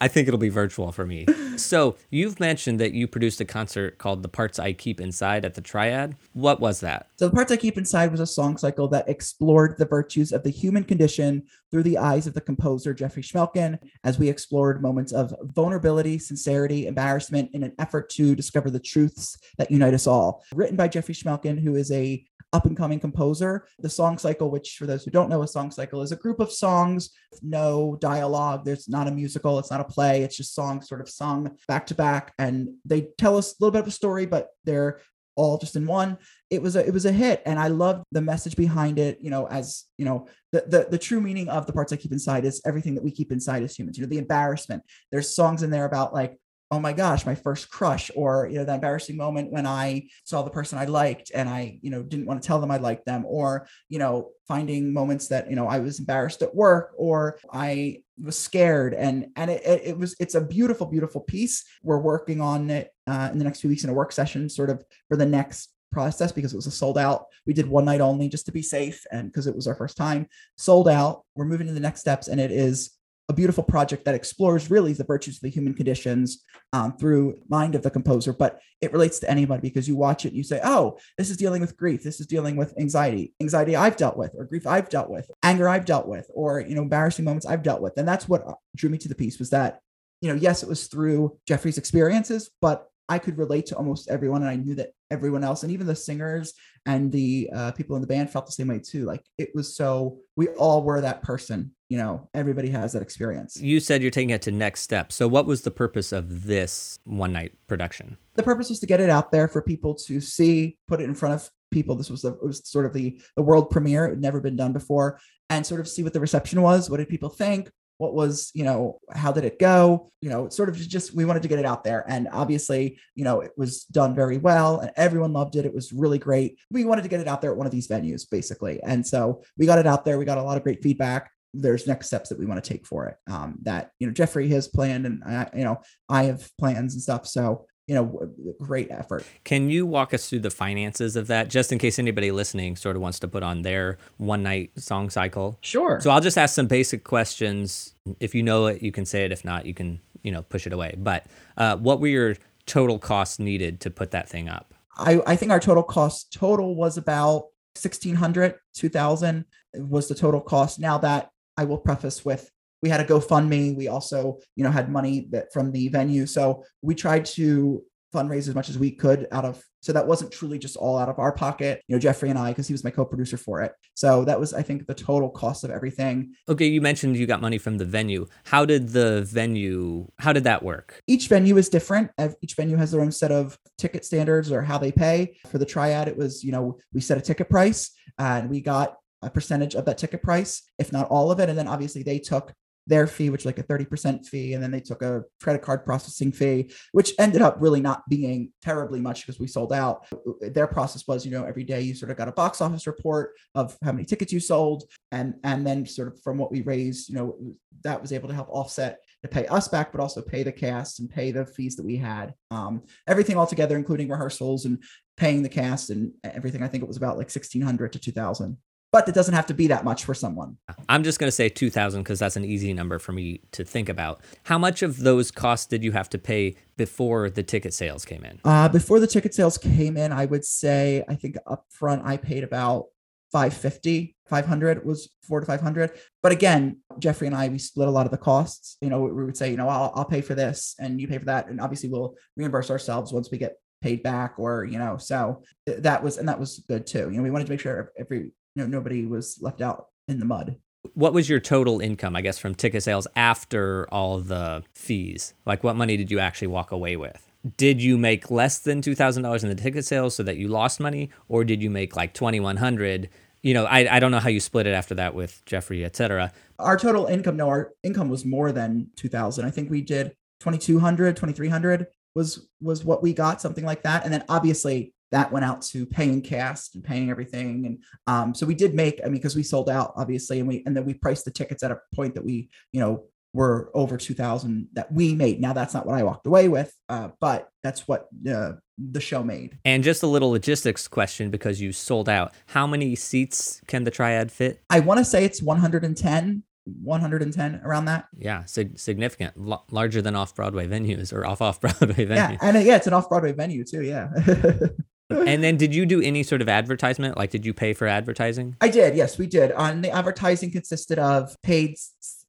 I think it'll be virtual for me. So, you've mentioned that you produced a concert called The Parts I Keep Inside at the Triad. What was that? So, The Parts I Keep Inside was a song cycle that explored the virtues of the human condition through the eyes of the composer Jeffrey Schmelken, as we explored moments of vulnerability, sincerity, embarrassment in an effort to discover the truths that unite us all. Written by Jeffrey Schmelken, who is a up and coming composer. The song cycle, which for those who don't know, a song cycle is a group of songs, no dialogue. There's not a musical, it's not a play, it's just songs sort of sung back to back. And they tell us a little bit of a story, but they're all just in one it was a it was a hit and i loved the message behind it you know as you know the, the the true meaning of the parts i keep inside is everything that we keep inside as humans you know the embarrassment there's songs in there about like oh my gosh, my first crush, or you know, the embarrassing moment when I saw the person I liked and I, you know, didn't want to tell them I liked them, or you know, finding moments that you know I was embarrassed at work or I was scared, and and it, it was it's a beautiful, beautiful piece. We're working on it uh, in the next few weeks in a work session, sort of for the next process because it was a sold out. We did one night only just to be safe and because it was our first time. Sold out. We're moving to the next steps, and it is a beautiful project that explores really the virtues of the human conditions um, through mind of the composer but it relates to anybody because you watch it and you say oh this is dealing with grief this is dealing with anxiety anxiety i've dealt with or grief i've dealt with anger i've dealt with or you know embarrassing moments i've dealt with and that's what drew me to the piece was that you know yes it was through jeffrey's experiences but I could relate to almost everyone, and I knew that everyone else, and even the singers and the uh, people in the band, felt the same way too. Like it was so we all were that person. You know, everybody has that experience. You said you're taking it to next step. So, what was the purpose of this one night production? The purpose was to get it out there for people to see, put it in front of people. This was the it was sort of the the world premiere. It had never been done before, and sort of see what the reception was. What did people think? what was you know how did it go you know sort of just we wanted to get it out there and obviously you know it was done very well and everyone loved it it was really great we wanted to get it out there at one of these venues basically and so we got it out there we got a lot of great feedback there's next steps that we want to take for it um, that you know jeffrey has planned and I, you know i have plans and stuff so you know, great effort. Can you walk us through the finances of that, just in case anybody listening sort of wants to put on their one night song cycle? Sure. So I'll just ask some basic questions. If you know it, you can say it. If not, you can you know push it away. But uh, what were your total costs needed to put that thing up? I, I think our total cost total was about 1600 2000 was the total cost now that i will preface with we had a gofundme. We also you know had money that from the venue. So we tried to fundraise as much as we could out of so that wasn't truly just all out of our pocket you know jeffrey and i because he was my co-producer for it. So that was i think the total cost of everything. Okay you mentioned you got money from the venue. How did the venue how did that work? Each venue is different. Each venue has their own set of ticket standards or how they pay. For the triad it was you know we set a ticket price uh, and we got a percentage of that ticket price if not all of it and then obviously they took their fee, which like a 30% fee. And then they took a credit card processing fee, which ended up really not being terribly much because we sold out. Their process was, you know, every day you sort of got a box office report of how many tickets you sold. And, and then sort of from what we raised, you know, that was able to help offset to pay us back, but also pay the cast and pay the fees that we had. Um, everything all together, including rehearsals and paying the cast and everything. I think it was about like 1600 to 2000 but it doesn't have to be that much for someone. I'm just going to say 2000 because that's an easy number for me to think about. How much of those costs did you have to pay before the ticket sales came in? Uh, before the ticket sales came in, I would say I think upfront I paid about 550 500 was four to 500 but again jeffrey and i we split a lot of the costs you know we would say you know I'll, I'll pay for this and you pay for that and obviously we'll reimburse ourselves once we get paid back or you know so that was and that was good too you know we wanted to make sure every know nobody was left out in the mud. What was your total income i guess from ticket sales after all the fees? Like what money did you actually walk away with? Did you make less than $2000 in the ticket sales so that you lost money or did you make like 2100 you know I, I don't know how you split it after that with jeffrey etc our total income no our income was more than 2000 i think we did 2200 2300 was was what we got something like that. And then obviously that went out to paying cast and paying everything and um, so we did make i mean because we sold out obviously and we and then we priced the tickets at a point that we you know were over 2000 that we made now that's not what i walked away with uh, but that's what uh, the show made and just a little logistics question because you sold out how many seats can the triad fit i want to say it's 110 110 around that. Yeah, sig- significant, L- larger than off Broadway venues or off off Broadway venues. Yeah, and uh, yeah, it's an off Broadway venue too. Yeah. and then did you do any sort of advertisement? Like, did you pay for advertising? I did. Yes, we did. On the advertising consisted of paid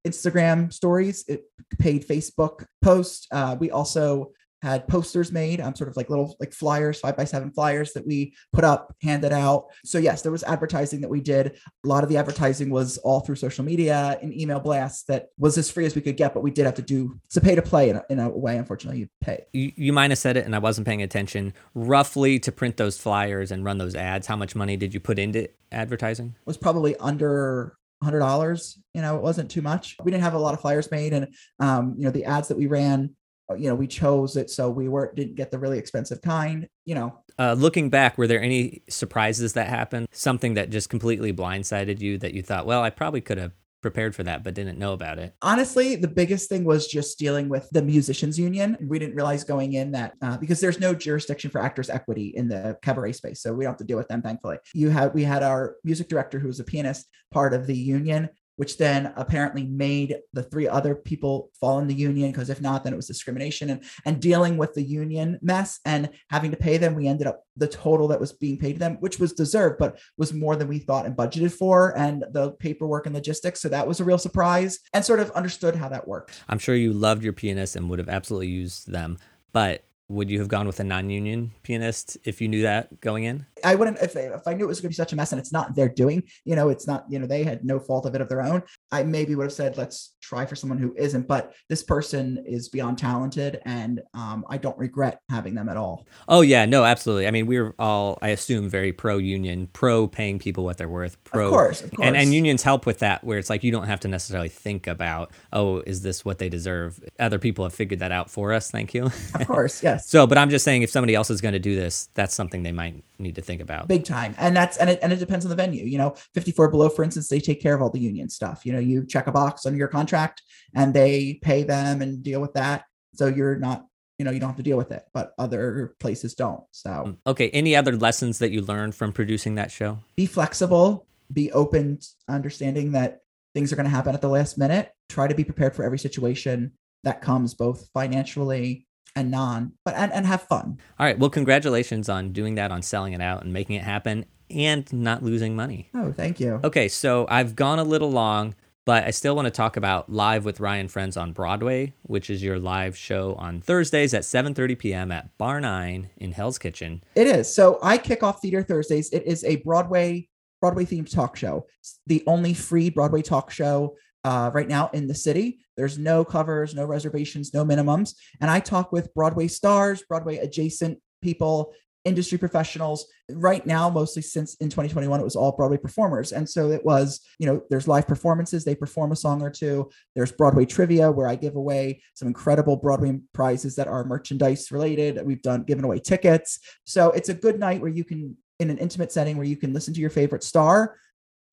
Instagram stories, it paid Facebook posts. Uh, we also had posters made. Um, sort of like little like flyers five by seven flyers that we put up handed out. So yes there was advertising that we did. A lot of the advertising was all through social media and email blasts that was as free as we could get but we did have to do it's a pay to play in a, in a way unfortunately you pay. You, you might have said it and i wasn't paying attention. Roughly to print those flyers and run those ads how much money did you put into advertising? It was probably under hundred dollars. You know, it wasn't too much. We didn't have a lot of flyers made, and um, you know, the ads that we ran you know we chose it so we weren't didn't get the really expensive kind you know. Uh, looking back were there any surprises that happened? Something that just completely blindsided you that you thought well i probably could have prepared for that but didn't know about it honestly the biggest thing was just dealing with the musicians union. We didn't realize going in that uh, because there's no jurisdiction for actors equity in the cabaret space so we don't have to deal with them thankfully. You had we had our music director who was a pianist part of the union which then apparently made the three other people fall in the union because if not then it was discrimination and and dealing with the union mess and having to pay them we ended up the total that was being paid to them which was deserved but was more than we thought and budgeted for and the paperwork and logistics so that was a real surprise and sort of understood how that worked i'm sure you loved your pianists and would have absolutely used them but would you have gone with a non-union pianist if you knew that going in? I wouldn't if, if I knew it was going to be such a mess and it's not their doing, you know, it's not, you know, they had no fault of it of their own. I maybe would have said, let's try for someone who isn't, but this person is beyond talented and um, I don't regret having them at all. Oh yeah, no, absolutely. I mean, we're all, I assume, very pro union, pro paying people what they're worth, pro. Of course, of course. And, and unions help with that where it's like you don't have to necessarily think about, oh, is this what they deserve? Other people have figured that out for us. Thank you. Of course, yes. so, but I'm just saying if somebody else is going to do this, that's something they might need to think about. Big time. And that's and it and it depends on the venue. You know, 54 below, for instance, they take care of all the union stuff. You know, you check a box on your contract and they pay them and deal with that. So you're not you know you don't have to deal with it but other places don't so mm, okay any other lessons that you learned from producing that show be flexible be open understanding that things are going to happen at the last minute try to be prepared for every situation that comes both financially and non, but and, and have fun. All right. Well, congratulations on doing that, on selling it out and making it happen and not losing money. Oh, thank you. Okay, so I've gone a little long, but I still want to talk about Live with Rye and Friends on Broadway, which is your live show on Thursdays at 7:30 p.m. at Bar 9 in Hell's Kitchen. It is. So I kick off Theater Thursdays. It is a Broadway Broadway themed talk show. It's the only free Broadway talk show uh, right now in the city. There's no covers, no reservations, no minimums. And I talk with Broadway stars, Broadway adjacent people, industry professionals. Right now, mostly since in 2021, it was all Broadway performers. And so it was, you know, there's live performances, they perform a song or two. There's Broadway trivia where I give away some incredible Broadway prizes that are merchandise related. We've done given away tickets. So it's a good night where you can, in an intimate setting, where you can listen to your favorite star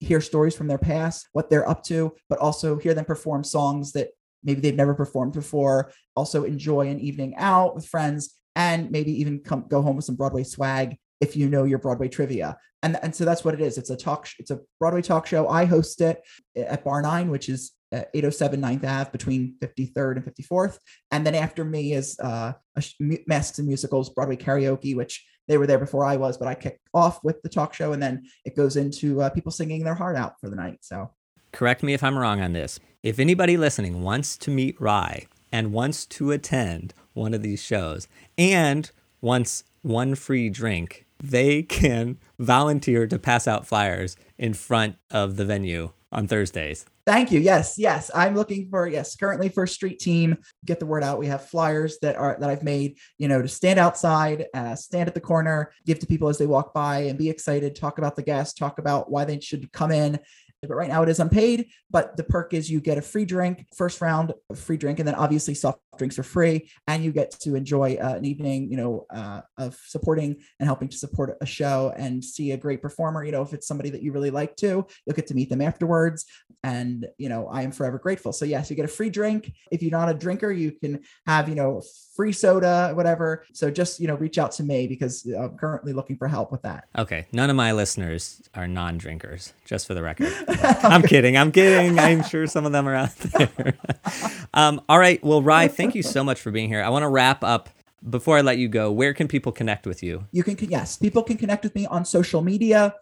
hear stories from their past, what they're up to, but also hear them perform songs that maybe they've never performed before. Also enjoy an evening out with friends and maybe even come go home with some Broadway swag if you know your Broadway trivia. And, and so that's what it is. It's a talk, it's a Broadway talk show. I host it at Bar 9, which is 807 9th Ave between 53rd and 54th. And then after me is uh, Masks and Musicals Broadway Karaoke, which they were there before I was, but I kick off with the talk show and then it goes into uh, people singing their heart out for the night. So correct me if I'm wrong on this. If anybody listening wants to meet Rye and wants to attend one of these shows and wants one free drink, they can volunteer to pass out flyers in front of the venue on Thursdays. Thank you. Yes, yes. I'm looking for yes, currently for street team. Get the word out. We have flyers that are that I've made, you know, to stand outside, uh, stand at the corner, give to people as they walk by, and be excited. Talk about the guests. Talk about why they should come in. But right now it is unpaid. But the perk is you get a free drink, first round free drink, and then obviously soft drinks are free, and you get to enjoy uh, an evening, you know, uh, of supporting and helping to support a show and see a great performer. You know, if it's somebody that you really like to, you'll get to meet them afterwards. And you know, I am forever grateful. So yes, you get a free drink. If you're not a drinker, you can have you know free soda, whatever. So just you know, reach out to me because I'm currently looking for help with that. Okay, none of my listeners are non-drinkers, just for the record. I'm kidding. I'm kidding. I'm sure some of them are out there. um, all right. Well, Rye, thank you so much for being here. I want to wrap up before I let you go. Where can people connect with you? You can, yes, people can connect with me on social media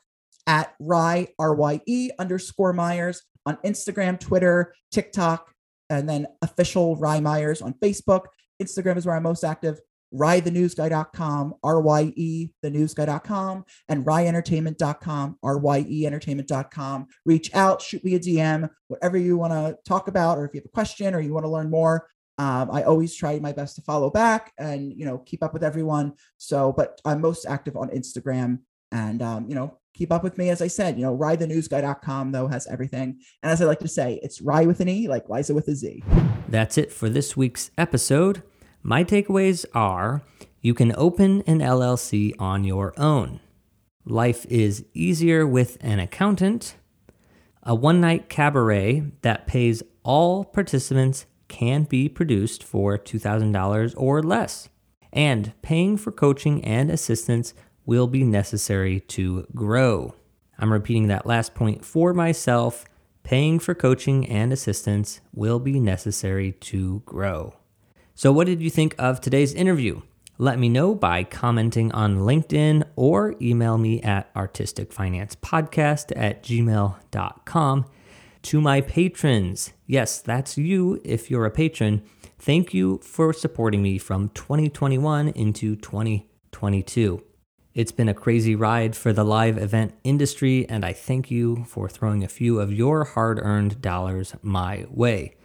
at Rye, R Y E underscore Myers on Instagram, Twitter, TikTok, and then official Rye Myers on Facebook. Instagram is where I'm most active ryethenewsguy.com, R-Y-E, thenewsguy.com, and ryentertainment.com, R-Y-E entertainment.com. Reach out, shoot me a DM, whatever you want to talk about, or if you have a question or you want to learn more. Um, I always try my best to follow back and, you know, keep up with everyone. So, but I'm most active on Instagram and, um, you know, keep up with me. As I said, you know, ryethenewsguy.com though has everything. And as I like to say, it's Rye with an E, like Liza with a Z. That's it for this week's episode. My takeaways are you can open an LLC on your own. Life is easier with an accountant. A one night cabaret that pays all participants can be produced for $2,000 or less. And paying for coaching and assistance will be necessary to grow. I'm repeating that last point for myself. Paying for coaching and assistance will be necessary to grow. So, what did you think of today's interview? Let me know by commenting on LinkedIn or email me at artisticfinancepodcast at gmail.com. To my patrons, yes, that's you if you're a patron. Thank you for supporting me from 2021 into 2022. It's been a crazy ride for the live event industry, and I thank you for throwing a few of your hard earned dollars my way.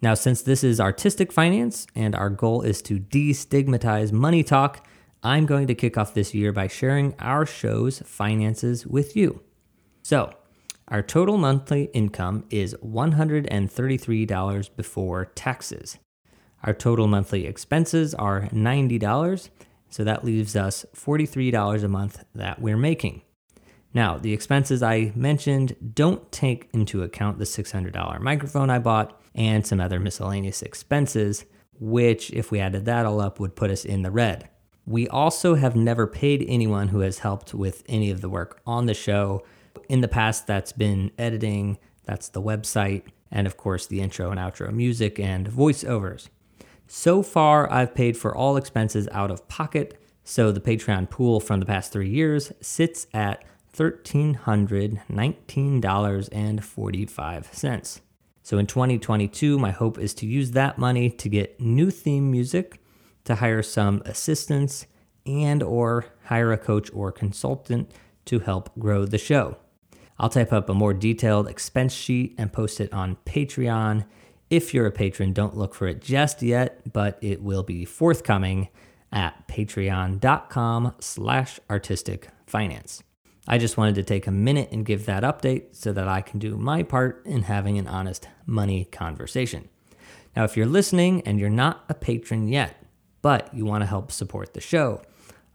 Now, since this is artistic finance and our goal is to destigmatize money talk, I'm going to kick off this year by sharing our show's finances with you. So, our total monthly income is $133 before taxes. Our total monthly expenses are $90, so that leaves us $43 a month that we're making. Now, the expenses I mentioned don't take into account the $600 microphone I bought and some other miscellaneous expenses, which, if we added that all up, would put us in the red. We also have never paid anyone who has helped with any of the work on the show. In the past, that's been editing, that's the website, and of course, the intro and outro music and voiceovers. So far, I've paid for all expenses out of pocket, so the Patreon pool from the past three years sits at $1,319.45. So in 2022, my hope is to use that money to get new theme music, to hire some assistants, and or hire a coach or consultant to help grow the show. I'll type up a more detailed expense sheet and post it on Patreon. If you're a patron, don't look for it just yet, but it will be forthcoming at patreon.com slash. I just wanted to take a minute and give that update so that I can do my part in having an honest money conversation. Now, if you're listening and you're not a patron yet, but you want to help support the show,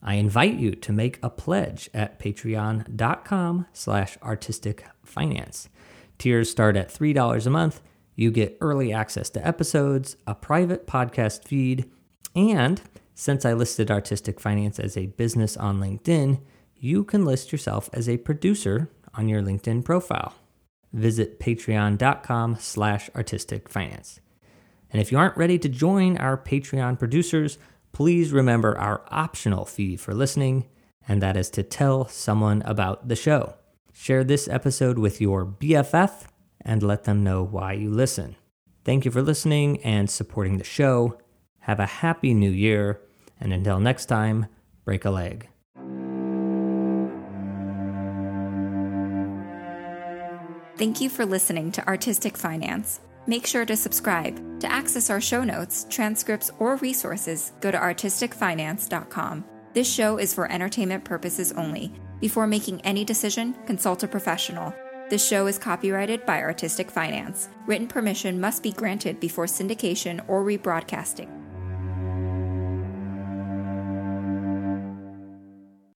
I invite you to make a pledge at patreon.com slash artistic finance. Tiers start at $3 a month. You get early access to episodes, a private podcast feed, and since I listed artistic finance as a business on LinkedIn, you can list yourself as a producer on your LinkedIn profile. Visit patreon.com slash artistic finance. And if you aren't ready to join our Patreon producers, please remember our optional fee for listening, and that is to tell someone about the show. Share this episode with your BFF and let them know why you listen. Thank you for listening and supporting the show. Have a happy new year, and until next time, break a leg. Thank you for listening to Artistic Finance. Make sure to subscribe. To access our show notes, transcripts, or resources, go to artisticfinance.com. This show is for entertainment purposes only. Before making any decision, consult a professional. This show is copyrighted by Artistic Finance. Written permission must be granted before syndication or rebroadcasting.